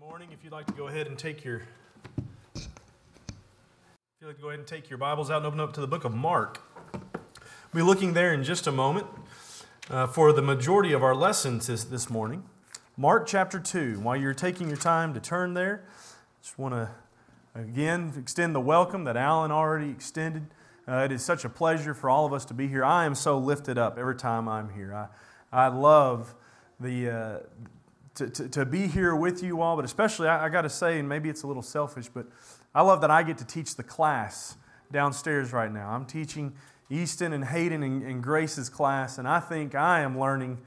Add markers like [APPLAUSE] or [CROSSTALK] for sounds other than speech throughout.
morning. If you'd like to go ahead and take your if you'd like to go ahead and take your Bibles out and open up to the book of Mark. We'll be looking there in just a moment uh, for the majority of our lessons this, this morning. Mark chapter 2. While you're taking your time to turn there, just want to again extend the welcome that Alan already extended. Uh, it is such a pleasure for all of us to be here. I am so lifted up every time I'm here. I, I love the, uh, to, to, to, be here with you all, but especially, I, I got to say, and maybe it's a little selfish, but I love that I get to teach the class downstairs right now. I'm teaching Easton and Hayden and, and Grace's class, and I think I am learning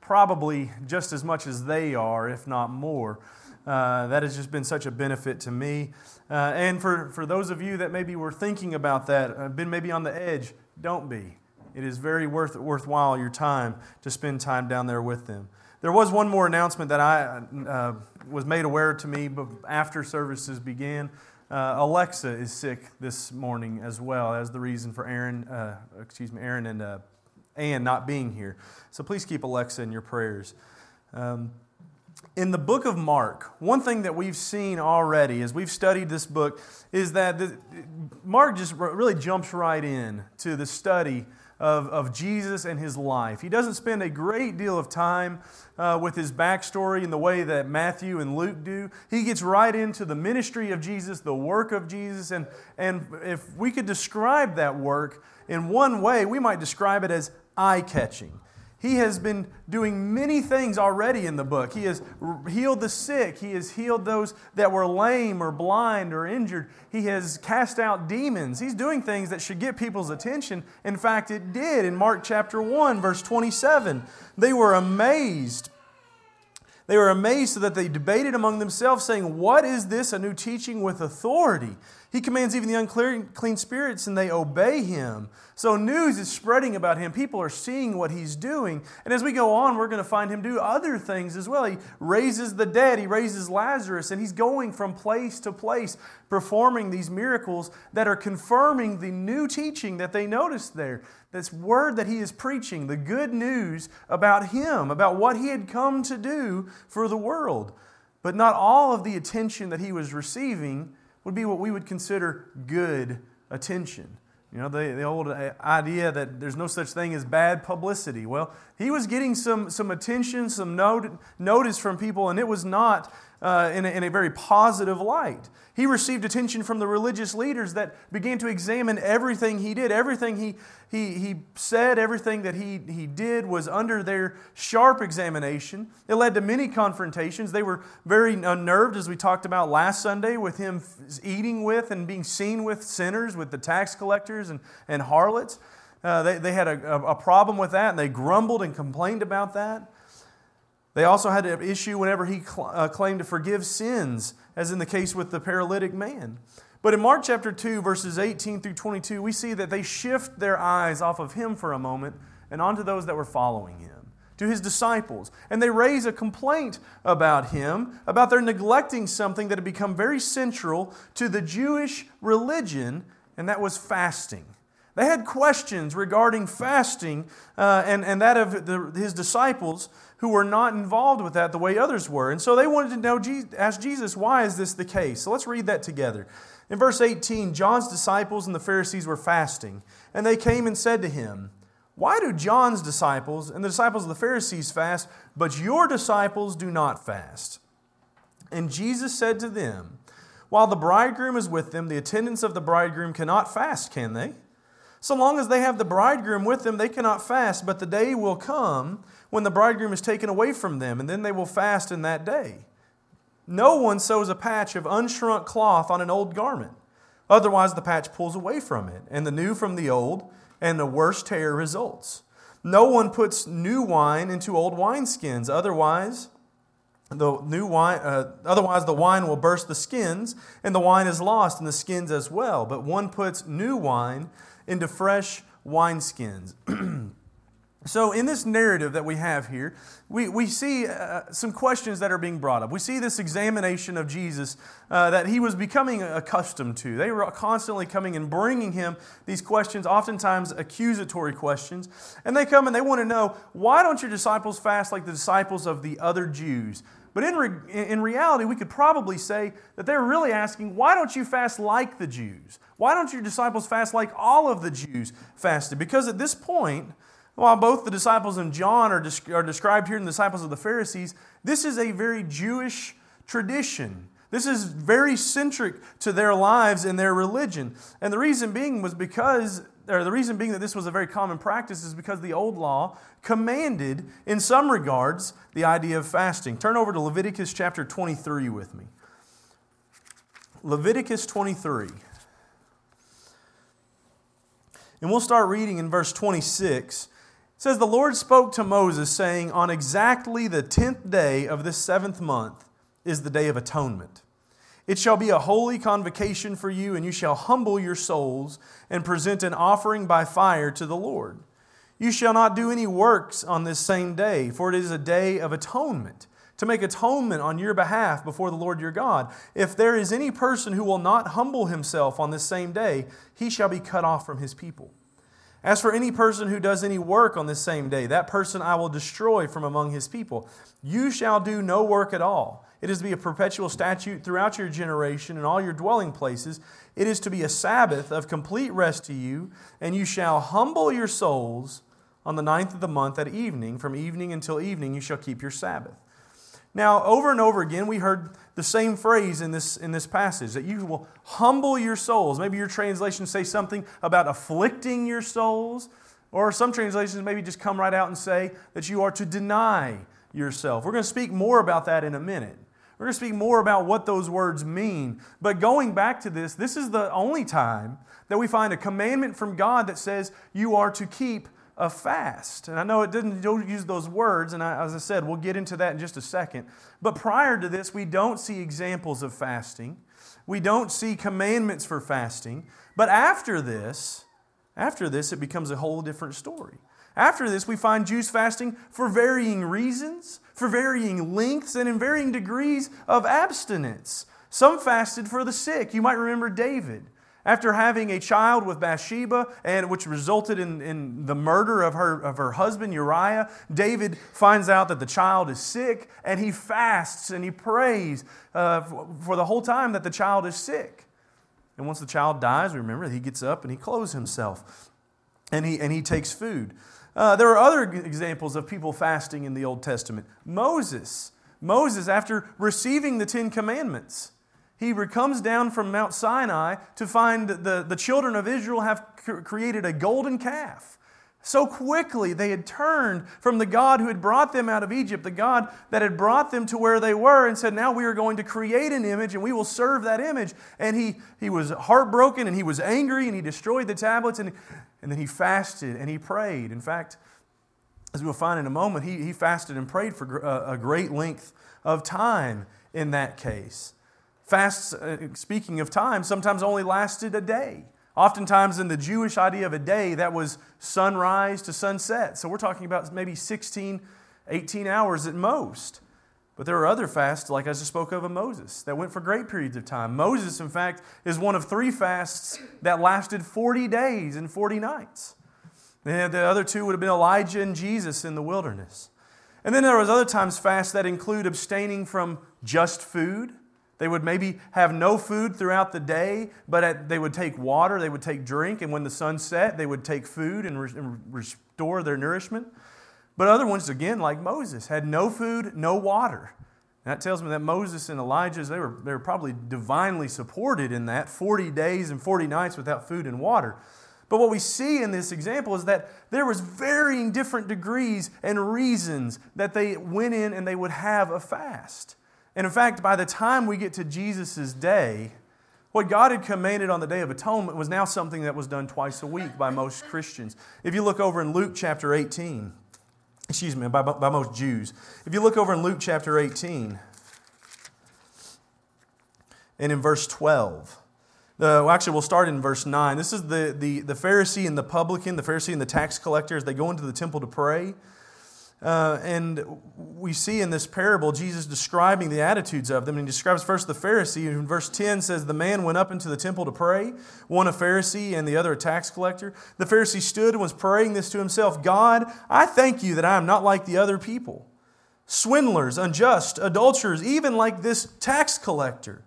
probably just as much as they are, if not more. Uh, that has just been such a benefit to me. Uh, and for, for those of you that maybe were thinking about that, uh, been maybe on the edge, don't be. It is very worth, worthwhile your time to spend time down there with them. There was one more announcement that I uh, was made aware to me after services began. Uh, Alexa is sick this morning as well as the reason for Aaron, uh, excuse me, Aaron and uh, Ann not being here. So please keep Alexa in your prayers. Um, in the book of Mark, one thing that we've seen already as we've studied this book is that the, Mark just really jumps right in to the study of, of Jesus and his life. He doesn't spend a great deal of time uh, with his backstory in the way that Matthew and Luke do. He gets right into the ministry of Jesus, the work of Jesus, and, and if we could describe that work in one way, we might describe it as eye catching. He has been doing many things already in the book. He has healed the sick. He has healed those that were lame or blind or injured. He has cast out demons. He's doing things that should get people's attention. In fact, it did in Mark chapter 1, verse 27. They were amazed. They were amazed so that they debated among themselves, saying, What is this, a new teaching with authority? He commands even the unclean spirits, and they obey him. So news is spreading about him. People are seeing what he's doing. And as we go on, we're going to find him do other things as well. He raises the dead, he raises Lazarus, and he's going from place to place, performing these miracles that are confirming the new teaching that they noticed there. This word that he is preaching, the good news about him, about what he had come to do for the world. But not all of the attention that he was receiving would be what we would consider good attention. You know, the, the old uh, idea that there's no such thing as bad publicity. Well, he was getting some, some attention, some note, notice from people, and it was not uh, in, a, in a very positive light. He received attention from the religious leaders that began to examine everything he did. Everything he, he, he said, everything that he, he did was under their sharp examination. It led to many confrontations. They were very unnerved, as we talked about last Sunday, with him eating with and being seen with sinners, with the tax collectors and, and harlots. Uh, they, they had a, a problem with that, and they grumbled and complained about that. They also had an issue whenever he cl- uh, claimed to forgive sins, as in the case with the paralytic man. But in Mark chapter 2, verses 18 through 22, we see that they shift their eyes off of him for a moment and onto those that were following him, to his disciples. And they raise a complaint about him, about their neglecting something that had become very central to the Jewish religion, and that was fasting. They had questions regarding fasting uh, and, and that of the, his disciples who were not involved with that the way others were. And so they wanted to know, ask Jesus, why is this the case? So let's read that together. In verse 18, John's disciples and the Pharisees were fasting, and they came and said to him, Why do John's disciples and the disciples of the Pharisees fast, but your disciples do not fast? And Jesus said to them, While the bridegroom is with them, the attendants of the bridegroom cannot fast, can they? So long as they have the bridegroom with them, they cannot fast, but the day will come when the bridegroom is taken away from them, and then they will fast in that day. No one sews a patch of unshrunk cloth on an old garment. Otherwise, the patch pulls away from it, and the new from the old, and the worse tear results. No one puts new wine into old wineskins. Otherwise, the new wine, uh, otherwise the wine will burst the skins, and the wine is lost, and the skins as well. But one puts new wine into fresh wineskins. [CLEARS THROAT] So, in this narrative that we have here, we, we see uh, some questions that are being brought up. We see this examination of Jesus uh, that he was becoming accustomed to. They were constantly coming and bringing him these questions, oftentimes accusatory questions. And they come and they want to know, why don't your disciples fast like the disciples of the other Jews? But in, re, in reality, we could probably say that they're really asking, why don't you fast like the Jews? Why don't your disciples fast like all of the Jews fasted? Because at this point, while both the disciples and John are, are described here in the disciples of the Pharisees, this is a very Jewish tradition. This is very centric to their lives and their religion. And the reason being was because, or the reason being that this was a very common practice is because the old law commanded, in some regards, the idea of fasting. Turn over to Leviticus chapter 23 with me. Leviticus 23. And we'll start reading in verse 26. It says, The Lord spoke to Moses, saying, On exactly the tenth day of this seventh month, is the Day of Atonement. It shall be a holy convocation for you, and you shall humble your souls and present an offering by fire to the Lord. You shall not do any works on this same day, for it is a day of atonement, to make atonement on your behalf before the Lord your God. If there is any person who will not humble himself on this same day, he shall be cut off from his people. As for any person who does any work on this same day, that person I will destroy from among his people. You shall do no work at all. It is to be a perpetual statute throughout your generation and all your dwelling places. It is to be a Sabbath of complete rest to you, and you shall humble your souls on the ninth of the month at evening. From evening until evening, you shall keep your Sabbath. Now, over and over again, we heard the same phrase in this, in this passage that you will humble your souls. Maybe your translations say something about afflicting your souls, or some translations maybe just come right out and say that you are to deny yourself. We're going to speak more about that in a minute. We're going to speak more about what those words mean. But going back to this, this is the only time that we find a commandment from God that says you are to keep a fast. And I know it didn't use those words, and I, as I said, we'll get into that in just a second. But prior to this, we don't see examples of fasting. We don't see commandments for fasting. But after this, after this, it becomes a whole different story. After this, we find Jews fasting for varying reasons, for varying lengths, and in varying degrees of abstinence. Some fasted for the sick. You might remember David. After having a child with Bathsheba, and which resulted in, in the murder of her, of her husband Uriah, David finds out that the child is sick, and he fasts and he prays uh, for, the whole time that the child is sick. And once the child dies, remember, he gets up and he clothes himself and he, and he takes food. Uh, there are other examples of people fasting in the Old Testament. Moses, Moses, after receiving the Ten Commandments, he comes down from Mount Sinai to find the, the children of Israel have created a golden calf. So quickly they had turned from the God who had brought them out of Egypt, the God that had brought them to where they were, and said, Now we are going to create an image and we will serve that image. And he, he was heartbroken and he was angry and he destroyed the tablets. And and then he fasted and he prayed. In fact, as we'll find in a moment, he, he fasted and prayed for a, a great length of time in that case. Fasts, uh, speaking of time, sometimes only lasted a day. Oftentimes, in the Jewish idea of a day, that was sunrise to sunset. So we're talking about maybe 16, 18 hours at most. But there are other fasts, like as I just spoke of of Moses, that went for great periods of time. Moses, in fact, is one of three fasts that lasted 40 days and 40 nights. And the other two would have been Elijah and Jesus in the wilderness. And then there was other times fasts that include abstaining from just food. They would maybe have no food throughout the day, but they would take water, they would take drink, and when the sun set, they would take food and, re- and restore their nourishment. But other ones, again, like Moses, had no food, no water. And that tells me that Moses and Elijah, they were, they were probably divinely supported in that 40 days and 40 nights without food and water. But what we see in this example is that there was varying different degrees and reasons that they went in and they would have a fast. And in fact, by the time we get to Jesus' day, what God had commanded on the Day of Atonement was now something that was done twice a week by most Christians. If you look over in Luke chapter 18, excuse me, by, by most Jews. If you look over in Luke chapter 18 and in verse 12, the, well, actually, we'll start in verse 9. This is the, the, the Pharisee and the publican, the Pharisee and the tax collector, as they go into the temple to pray. Uh, and we see in this parable Jesus describing the attitudes of them. And he describes first the Pharisee. In verse 10 says, The man went up into the temple to pray, one a Pharisee and the other a tax collector. The Pharisee stood and was praying this to himself God, I thank you that I am not like the other people swindlers, unjust, adulterers, even like this tax collector.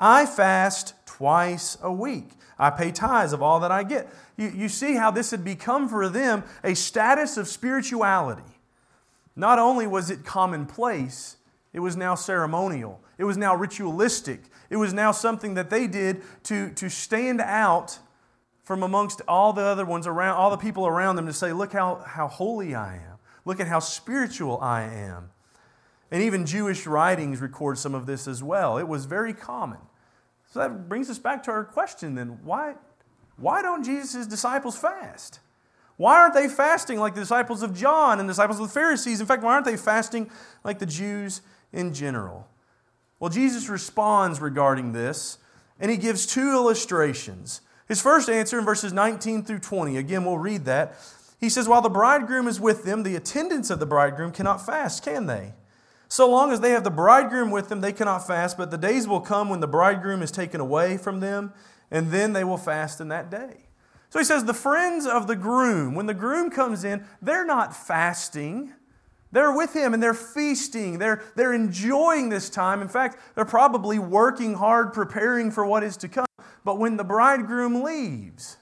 I fast twice a week. I pay tithes of all that I get. You, you see how this had become for them a status of spirituality. Not only was it commonplace, it was now ceremonial, it was now ritualistic, it was now something that they did to, to stand out from amongst all the other ones around, all the people around them to say, Look how, how holy I am. Look at how spiritual I am. And even Jewish writings record some of this as well. It was very common. So that brings us back to our question then why, why don't Jesus' disciples fast? Why aren't they fasting like the disciples of John and the disciples of the Pharisees? In fact, why aren't they fasting like the Jews in general? Well, Jesus responds regarding this, and he gives two illustrations. His first answer in verses 19 through 20, again, we'll read that. He says, While the bridegroom is with them, the attendants of the bridegroom cannot fast, can they? So long as they have the bridegroom with them, they cannot fast, but the days will come when the bridegroom is taken away from them, and then they will fast in that day. So he says, the friends of the groom, when the groom comes in, they're not fasting. They're with him and they're feasting. They're, they're enjoying this time. In fact, they're probably working hard, preparing for what is to come. But when the bridegroom leaves,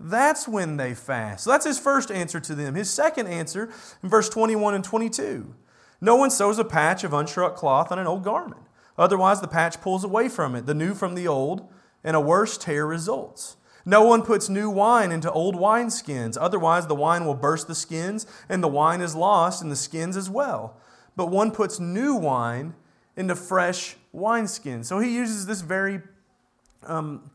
that's when they fast. So that's his first answer to them. His second answer in verse 21 and 22 No one sews a patch of unshrunk cloth on an old garment. Otherwise, the patch pulls away from it, the new from the old, and a worse tear results. No one puts new wine into old wineskins, otherwise, the wine will burst the skins, and the wine is lost, and the skins as well. But one puts new wine into fresh wineskins. So he uses this very, um,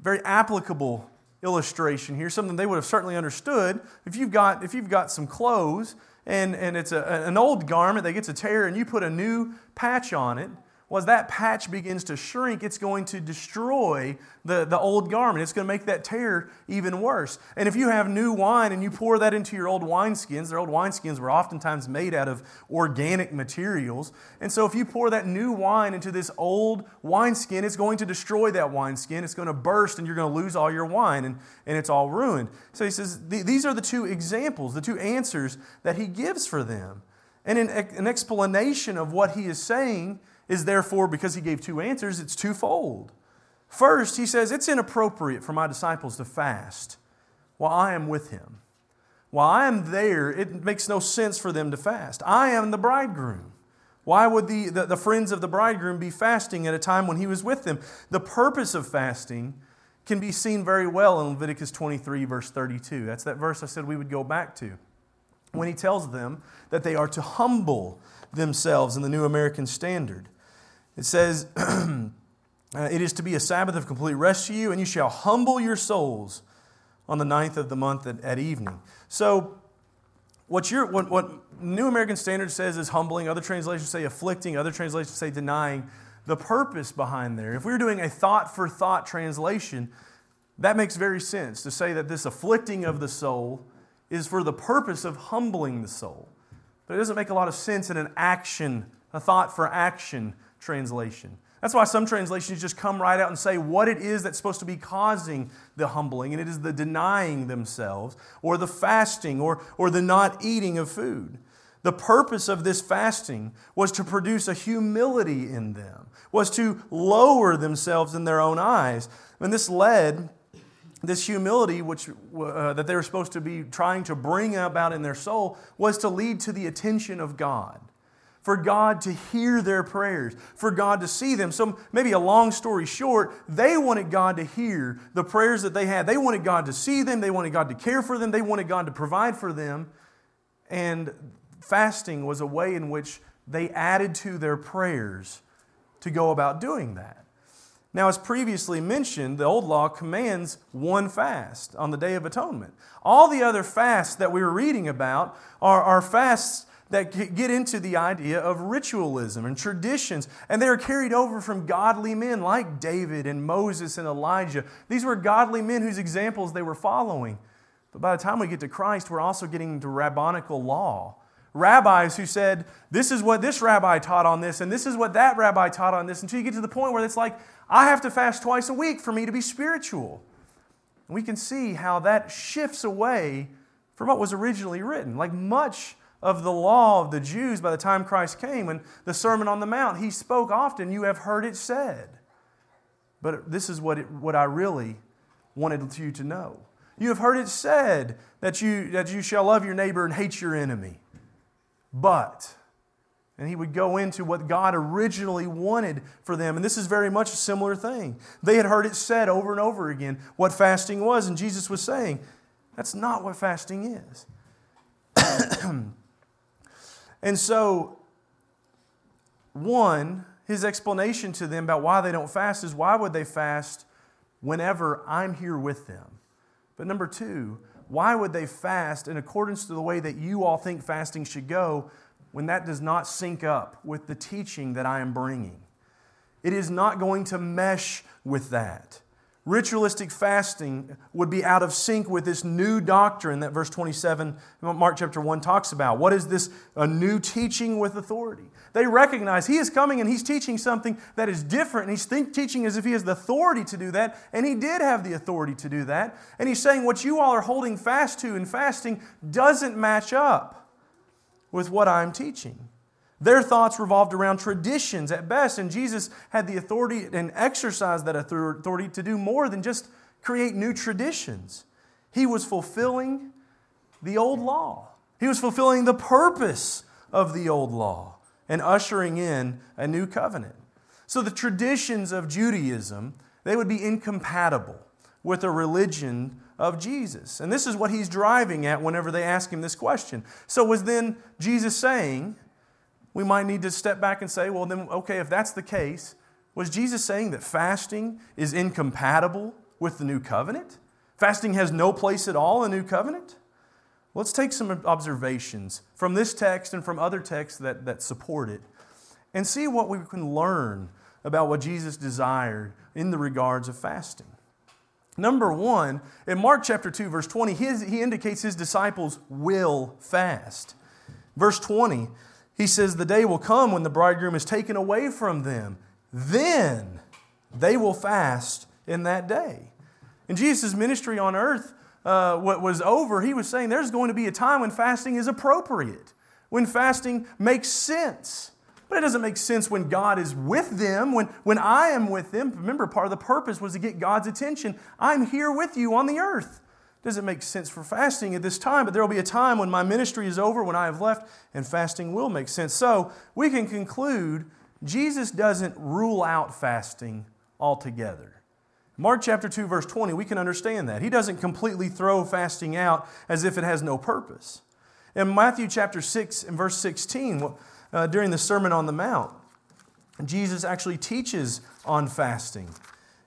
very applicable illustration here, something they would have certainly understood. If you've got, if you've got some clothes and, and it's a, an old garment that gets a tear and you put a new patch on it, well, as that patch begins to shrink, it's going to destroy the, the old garment. It's going to make that tear even worse. And if you have new wine and you pour that into your old wineskins, their old wineskins were oftentimes made out of organic materials. And so if you pour that new wine into this old wineskin, it's going to destroy that wineskin. It's going to burst and you're going to lose all your wine and, and it's all ruined. So he says these are the two examples, the two answers that he gives for them. And in an explanation of what he is saying, is therefore, because he gave two answers, it's twofold. First, he says, It's inappropriate for my disciples to fast while I am with him. While I am there, it makes no sense for them to fast. I am the bridegroom. Why would the, the, the, friends of the bridegroom be fasting at a time when he was with them? The purpose of fasting can be seen very well in Leviticus 23, verse 32. That's that verse I said we would go back to. When he tells them that they are to humble themselves in the New American Standard. It says, [CLEARS THROAT] uh, It is to be a Sabbath of complete rest to you, and you shall humble your souls on the ninth of the month at, at evening. So, what, your, what, what New American Standard says is humbling, other translations say afflicting, other translations say denying. The purpose behind there, if we were doing a thought for thought translation, that makes very sense to say that this afflicting of the soul is for the purpose of humbling the soul. But it doesn't make a lot of sense in an action, a thought for action translation. That's why some translations just come right out and say what it is that's supposed to be causing the humbling, and it is the denying themselves, or the fasting, or, or the not eating of food. The purpose of this fasting was to produce a humility in them, was to lower themselves in their own eyes. And this led, this humility which, uh, that they were supposed to be trying to bring about in their soul, was to lead to the attention of God for God to hear their prayers, for God to see them. So, maybe a long story short, they wanted God to hear the prayers that they had. They wanted God to see them, they wanted God to care for them, they wanted God to provide for them. And fasting was a way in which they added to their prayers to go about doing that. Now, as previously mentioned, the old law commands one fast on the Day of Atonement. All the other fasts that we were reading about are, are fasts that get into the idea of ritualism and traditions, and they are carried over from godly men like David and Moses and Elijah. These were godly men whose examples they were following. But by the time we get to Christ, we're also getting into rabbinical law. Rabbis who said, This is what this rabbi taught on this, and this is what that rabbi taught on this, until you get to the point where it's like, I have to fast twice a week for me to be spiritual. And we can see how that shifts away from what was originally written. Like much of the law of the Jews by the time Christ came. and the Sermon on the Mount, he spoke often, You have heard it said. But this is what, it, what I really wanted you to know. You have heard it said that you, that you shall love your neighbor and hate your enemy. But, and he would go into what God originally wanted for them. And this is very much a similar thing. They had heard it said over and over again what fasting was, and Jesus was saying, that's not what fasting is. [CLEARS THROAT] [CLEARS THROAT] and so, one, his explanation to them about why they don't fast is why would they fast whenever I'm here with them? But number two, why would they fast in accordance to the way that you all think fasting should go when that does not sync up with the teaching that I am bringing? It is not going to mesh with that. Ritualistic fasting would be out of sync with this new doctrine that verse 27, Mark chapter 1 talks about. What is this? A new teaching with authority. They recognize he is coming and he's teaching something that is different, and he's think, teaching as if he has the authority to do that, and he did have the authority to do that. And he's saying what you all are holding fast to and fasting doesn't match up with what I'm teaching. Their thoughts revolved around traditions at best, and Jesus had the authority and exercised that authority to do more than just create new traditions. He was fulfilling the old law, he was fulfilling the purpose of the old law and ushering in a new covenant. So the traditions of Judaism, they would be incompatible with a religion of Jesus. And this is what he's driving at whenever they ask him this question. So was then Jesus saying, we might need to step back and say, well, then, okay, if that's the case, was Jesus saying that fasting is incompatible with the new covenant? Fasting has no place at all in the new covenant? Let's take some observations from this text and from other texts that, that support it and see what we can learn about what Jesus desired in the regards of fasting. Number one, in Mark chapter 2, verse 20, his, he indicates his disciples will fast. Verse 20, he says, The day will come when the bridegroom is taken away from them. Then they will fast in that day. In Jesus' ministry on earth, uh, what was over, he was saying there's going to be a time when fasting is appropriate, when fasting makes sense. But it doesn't make sense when God is with them, when, when I am with them. Remember, part of the purpose was to get God's attention. I'm here with you on the earth doesn't make sense for fasting at this time, but there will be a time when my ministry is over, when I have left, and fasting will make sense. So we can conclude Jesus doesn't rule out fasting altogether. Mark chapter 2, verse 20, we can understand that. He doesn't completely throw fasting out as if it has no purpose. In Matthew chapter 6 and verse 16, uh, during the Sermon on the Mount, Jesus actually teaches on fasting.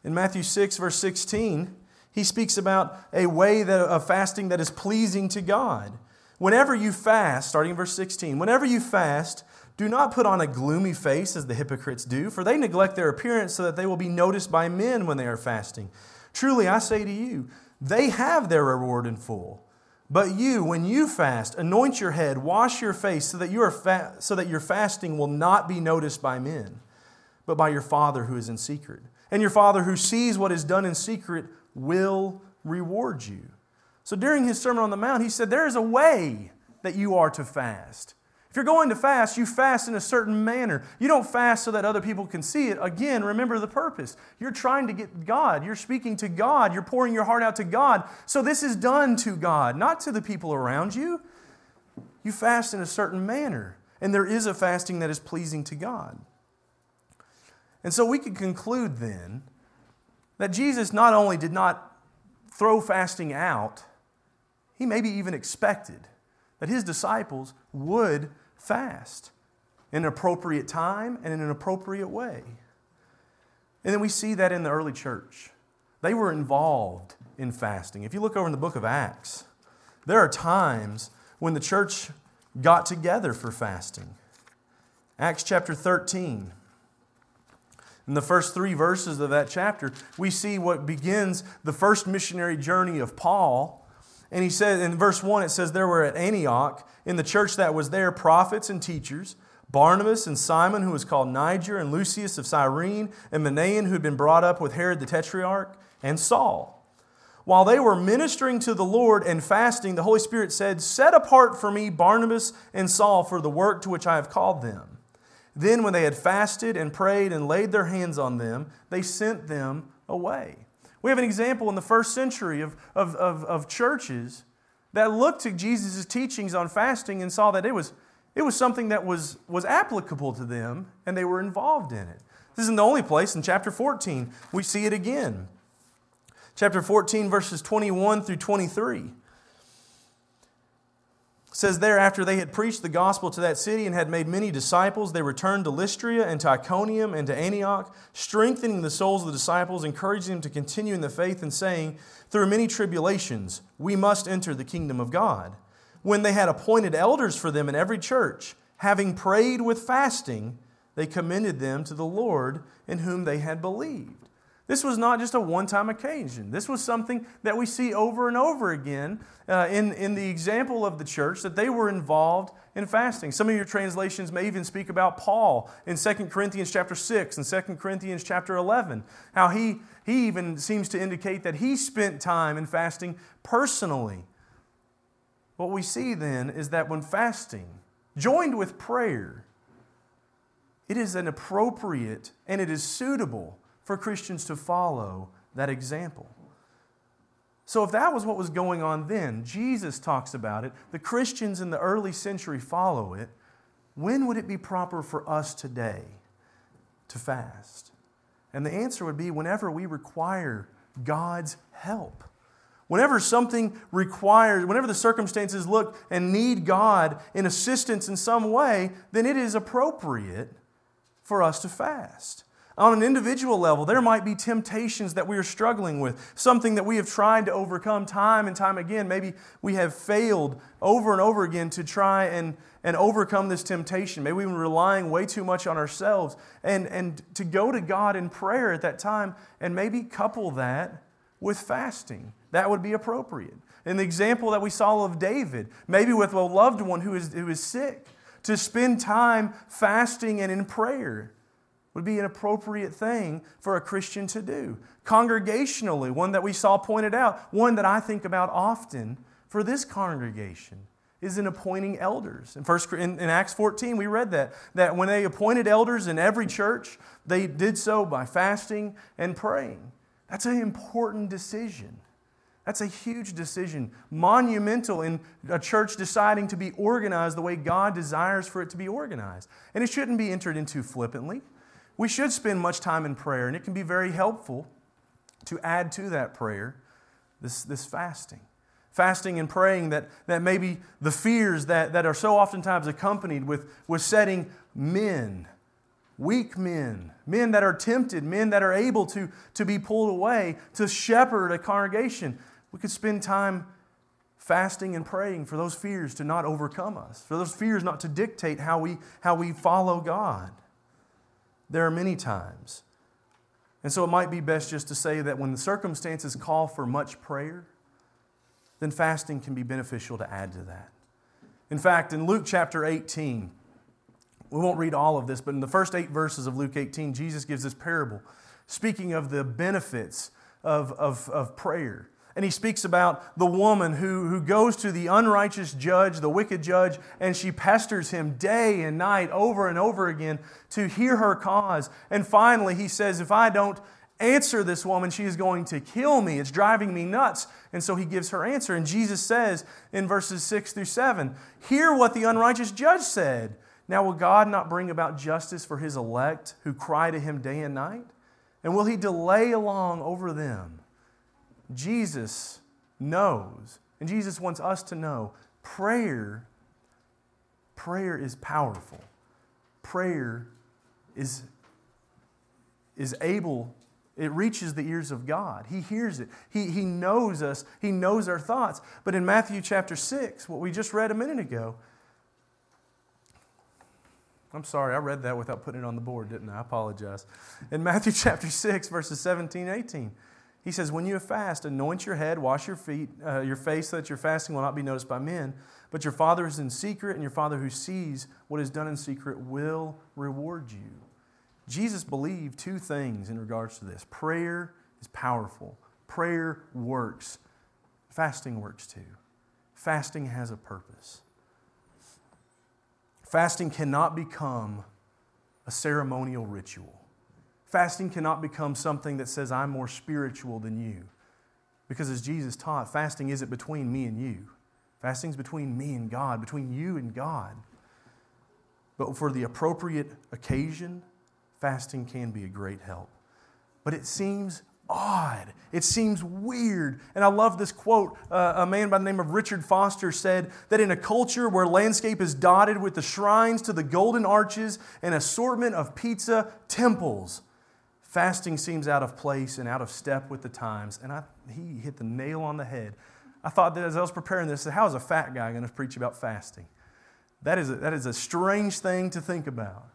In Matthew 6, verse 16, he speaks about a way that, of fasting that is pleasing to God. Whenever you fast, starting in verse 16, whenever you fast, do not put on a gloomy face as the hypocrites do, for they neglect their appearance so that they will be noticed by men when they are fasting. Truly, I say to you, they have their reward in full. But you, when you fast, anoint your head, wash your face, so that, you are fa- so that your fasting will not be noticed by men, but by your Father who is in secret. And your Father who sees what is done in secret will reward you. So during his Sermon on the Mount, he said, There is a way that you are to fast. If you're going to fast, you fast in a certain manner. You don't fast so that other people can see it. Again, remember the purpose. You're trying to get God. You're speaking to God. You're pouring your heart out to God. So this is done to God, not to the people around you. You fast in a certain manner. And there is a fasting that is pleasing to God. And so we can conclude then that Jesus not only did not throw fasting out, he maybe even expected that his disciples would fast in an appropriate time and in an appropriate way. And then we see that in the early church. They were involved in fasting. If you look over in the book of Acts, there are times when the church got together for fasting. Acts chapter 13. In the first three verses of that chapter, we see what begins the first missionary journey of Paul. And he said in verse 1, it says, There were at Antioch, in the church that was there, prophets and teachers Barnabas and Simon, who was called Niger, and Lucius of Cyrene, and Manaen, who had been brought up with Herod the Tetrarch, and Saul. While they were ministering to the Lord and fasting, the Holy Spirit said, Set apart for me Barnabas and Saul for the work to which I have called them. Then, when they had fasted and prayed and laid their hands on them, they sent them away. We have an example in the first century of, of, of, of churches that looked to Jesus' teachings on fasting and saw that it was, it was something that was, was applicable to them and they were involved in it. This isn't the only place. In chapter 14, we see it again. Chapter 14, verses 21 through 23 says there after they had preached the gospel to that city and had made many disciples they returned to lystra and to iconium and to antioch strengthening the souls of the disciples encouraging them to continue in the faith and saying through many tribulations we must enter the kingdom of god when they had appointed elders for them in every church having prayed with fasting they commended them to the lord in whom they had believed this was not just a one time occasion. This was something that we see over and over again uh, in, in the example of the church that they were involved in fasting. Some of your translations may even speak about Paul in 2 Corinthians chapter 6 and 2 Corinthians chapter 11, how he, he even seems to indicate that he spent time in fasting personally. What we see then is that when fasting, joined with prayer, it is an appropriate and it is suitable for Christians to follow that example. So, if that was what was going on then, Jesus talks about it, the Christians in the early century follow it, when would it be proper for us today to fast? And the answer would be whenever we require God's help. Whenever something requires, whenever the circumstances look and need God in assistance in some way, then it is appropriate for us to fast. On an individual level, there might be temptations that we are struggling with, something that we have tried to overcome time and time again. Maybe we have failed over and over again to try and, and overcome this temptation. Maybe we've been relying way too much on ourselves. And, and to go to God in prayer at that time and maybe couple that with fasting. That would be appropriate. In the example that we saw of David, maybe with a loved one who is, who is sick, to spend time fasting and in prayer would be an appropriate thing for a Christian to do. Congregationally, one that we saw pointed out, one that I think about often for this congregation is in appointing elders. In, first, in, in, Acts 14, we read that, that when they appointed elders in every church, they did so by fasting and praying. That's an important decision. That's a huge decision, monumental in a church deciding to be organized the way God desires for it to be organized. And it shouldn't be entered into flippantly. We should spend much time in prayer, and it can be very helpful to add to that prayer this, this fasting. Fasting and praying that, that maybe the fears that, that are so oftentimes accompanied with, with setting men, weak men, men that are tempted, men that are able to, to be pulled away, to shepherd a congregation. We could spend time fasting and praying for those fears to not overcome us, for those fears not to dictate how we, how we follow God. There are many times. And so it might be best just to say that when the circumstances call for much prayer, then fasting can be beneficial to add to that. In fact, in Luke chapter 18, we won't read all of this, but in the first eight verses of Luke 18, Jesus gives this parable speaking of the benefits of, of, of prayer. And he speaks about the woman who, who goes to the unrighteous judge, the wicked judge, and she pesters him day and night over and over again to hear her cause. And finally, he says, If I don't answer this woman, she is going to kill me. It's driving me nuts. And so he gives her answer. And Jesus says in verses 6 through 7 Hear what the unrighteous judge said. Now, will God not bring about justice for his elect who cry to him day and night? And will he delay long over them? Jesus knows, and Jesus wants us to know prayer prayer is powerful. Prayer is is able it reaches the ears of God. He hears it. He, he knows us. He knows our thoughts. But in Matthew chapter 6, what we just read a minute ago, I'm sorry, I read that without putting it on the board, didn't I? I apologize. In Matthew [LAUGHS] chapter 6, verses 17, 18, he says, When you fast, anoint your head, wash your feet, uh, your face, so that your fasting will not be noticed by men. But your Father is in secret, and your Father who sees what is done in secret will reward you. Jesus believed two things in regards to this prayer is powerful, prayer works, fasting works too. Fasting has a purpose. Fasting cannot become a ceremonial ritual. Fasting cannot become something that says, I'm more spiritual than you. Because as Jesus taught, fasting isn't between me and you. Fasting is between me and God, between you and God. But for the appropriate occasion, fasting can be a great help. But it seems odd. It seems weird. And I love this quote. Uh, a man by the name of Richard Foster said that in a culture where landscape is dotted with the shrines to the golden arches and assortment of pizza temples, fasting seems out of place and out of step with the times. And I, he hit the nail on the head. I thought that as I was preparing this, how is a fat guy going to preach about fasting? That is, a, that is a strange thing to think about.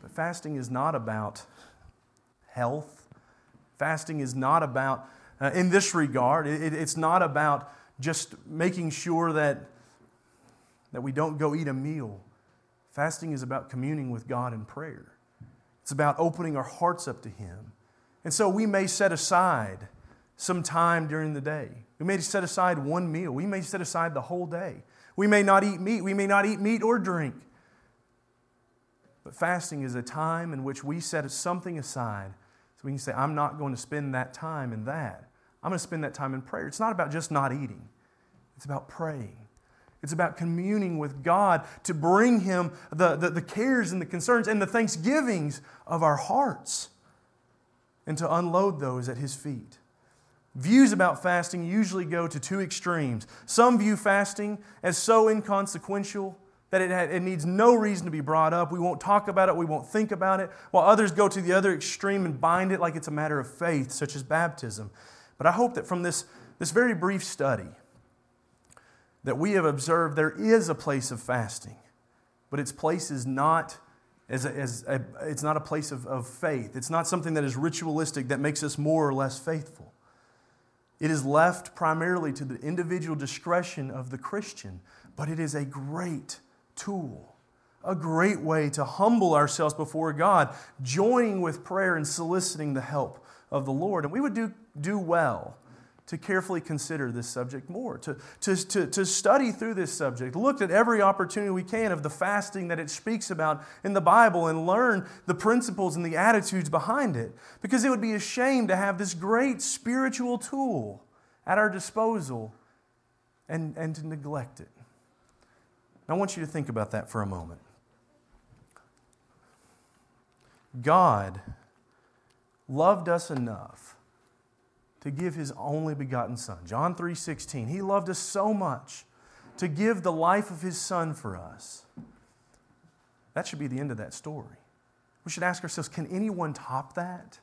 But fasting is not about health. Fasting is not about, uh, in this regard, it, it's not about just making sure that, that we don't go eat a meal. Fasting is about communing with God in prayer, it's about opening our hearts up to Him. And so we may set aside some time during the day. We may set aside one meal. We may set aside the whole day. We may not eat meat. We may not eat meat or drink. But fasting is a time in which we set something aside so we can say, I'm not going to spend that time in that. I'm going to spend that time in prayer. It's not about just not eating, it's about praying. It's about communing with God to bring Him the, the, the, cares and the concerns and the thanksgivings of our hearts and to unload those at His feet. Views about fasting usually go to two extremes. Some view fasting as so inconsequential that it, it needs no reason to be brought up. We won't talk about it, we won't think about it, while others go to the other extreme and bind it like it's a matter of faith, such as baptism. But I hope that from this, this very brief study, that we have observed there is a place of fasting, but its place is not as a, as a, it's not a place of, of faith. It's not something that is ritualistic that makes us more or less faithful. It is left primarily to the individual discretion of the Christian, but it is a great tool, a great way to humble ourselves before God, joining with prayer and soliciting the help of the Lord. And we would do, do well to carefully consider this subject more, to, to, to, to study through this subject, look at every opportunity we can of the fasting that it speaks about in the Bible, and learn the principles and the attitudes behind it. Because it would be a shame to have this great spiritual tool at our disposal and, and to neglect it. I want you to think about that for a moment. God loved us enough to give his only begotten son. John 3:16. He loved us so much to give the life of his son for us. That should be the end of that story. We should ask ourselves, can anyone top that?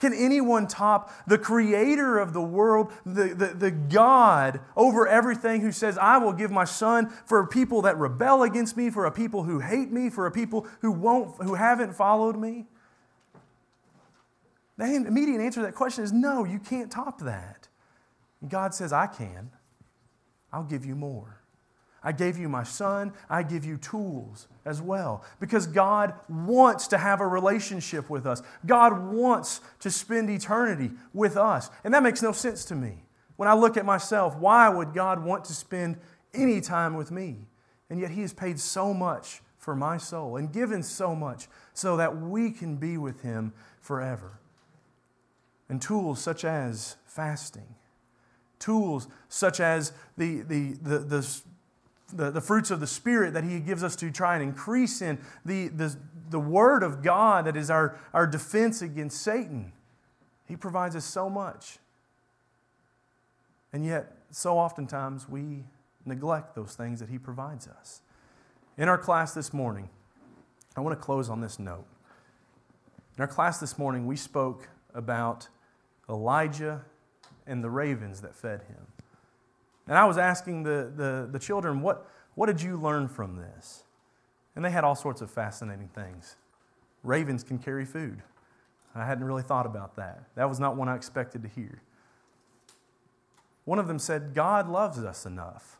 Can anyone top the creator of the world, the, the, the, God over everything, who says, I will give my son for people that rebel against me, for a people who hate me, for a people who, won't, who haven't followed me? The immediate answer to that question is no, you can't top that. And God says, I can. I'll give you more. I gave you my son. I give you tools as well. Because God wants to have a relationship with us. God wants to spend eternity with us. And that makes no sense to me. When I look at myself, why would God want to spend any time with me? And yet He has paid so much for my soul and given so much so that we can be with Him forever. And tools such as fasting, tools such as the, the, the, the the, the fruits of the Spirit that He gives us to try and increase in, the, the, the Word of God that is our, our defense against Satan. He provides us so much. And yet, so oftentimes we neglect those things that He provides us. In our class this morning, I want to close on this note. In our class this morning, we spoke about Elijah and the ravens that fed him. And I was asking the, the, the children, what, what did you learn from this? And they had all sorts of fascinating things. Ravens can carry food. I hadn't really thought about that. That was not one I expected to hear. One of them said, God loves us enough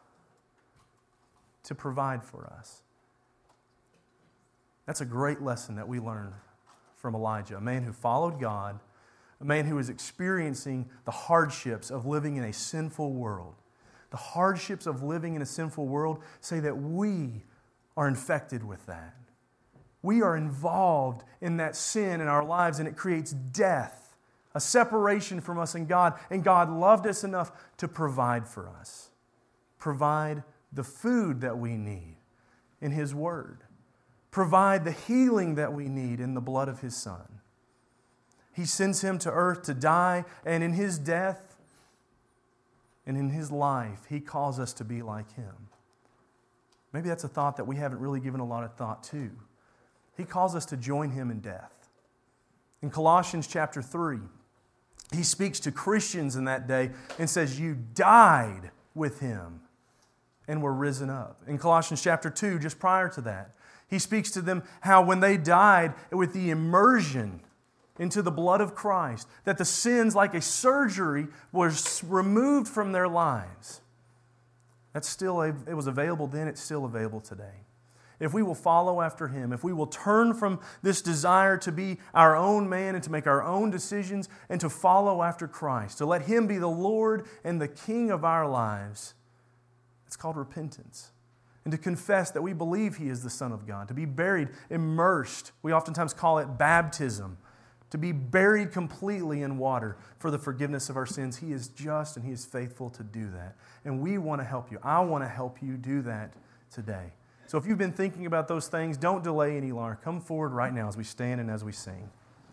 to provide for us. That's a great lesson that we learn from Elijah, a man who followed God, a man who is experiencing the hardships of living in a sinful world. The hardships of living in a sinful world say that we are infected with that. We are involved in that sin in our lives, and it creates death, a separation from us and God. And God loved us enough to provide for us, provide the food that we need in His Word, provide the healing that we need in the blood of His Son. He sends Him to earth to die, and in His death and in His life, He calls us to be like Him. Maybe that's a thought that we haven't really given a lot of thought to. He calls us to join him in death. In Colossians chapter 3, he speaks to Christians in that day and says, You died with him and were risen up. In Colossians chapter 2, just prior to that, he speaks to them how when they died with the immersion into the blood of Christ, that the sins, like a surgery, was removed from their lives. That's still, a, it was available then, it's still available today. If we will follow after Him, if we will turn from this desire to be our own man and to make our own decisions and to follow after Christ, to let Him be the Lord and the King of our lives, it's called repentance. And to confess that we believe He is the Son of God, to be buried, immersed. We oftentimes call it baptism to be buried completely in water for the forgiveness of our sins. He is just and He is faithful to do that. And we want to help you. I want to help you do that today. So if you've been thinking about those things, don't delay any longer. Come forward right now as we stand and as we sing.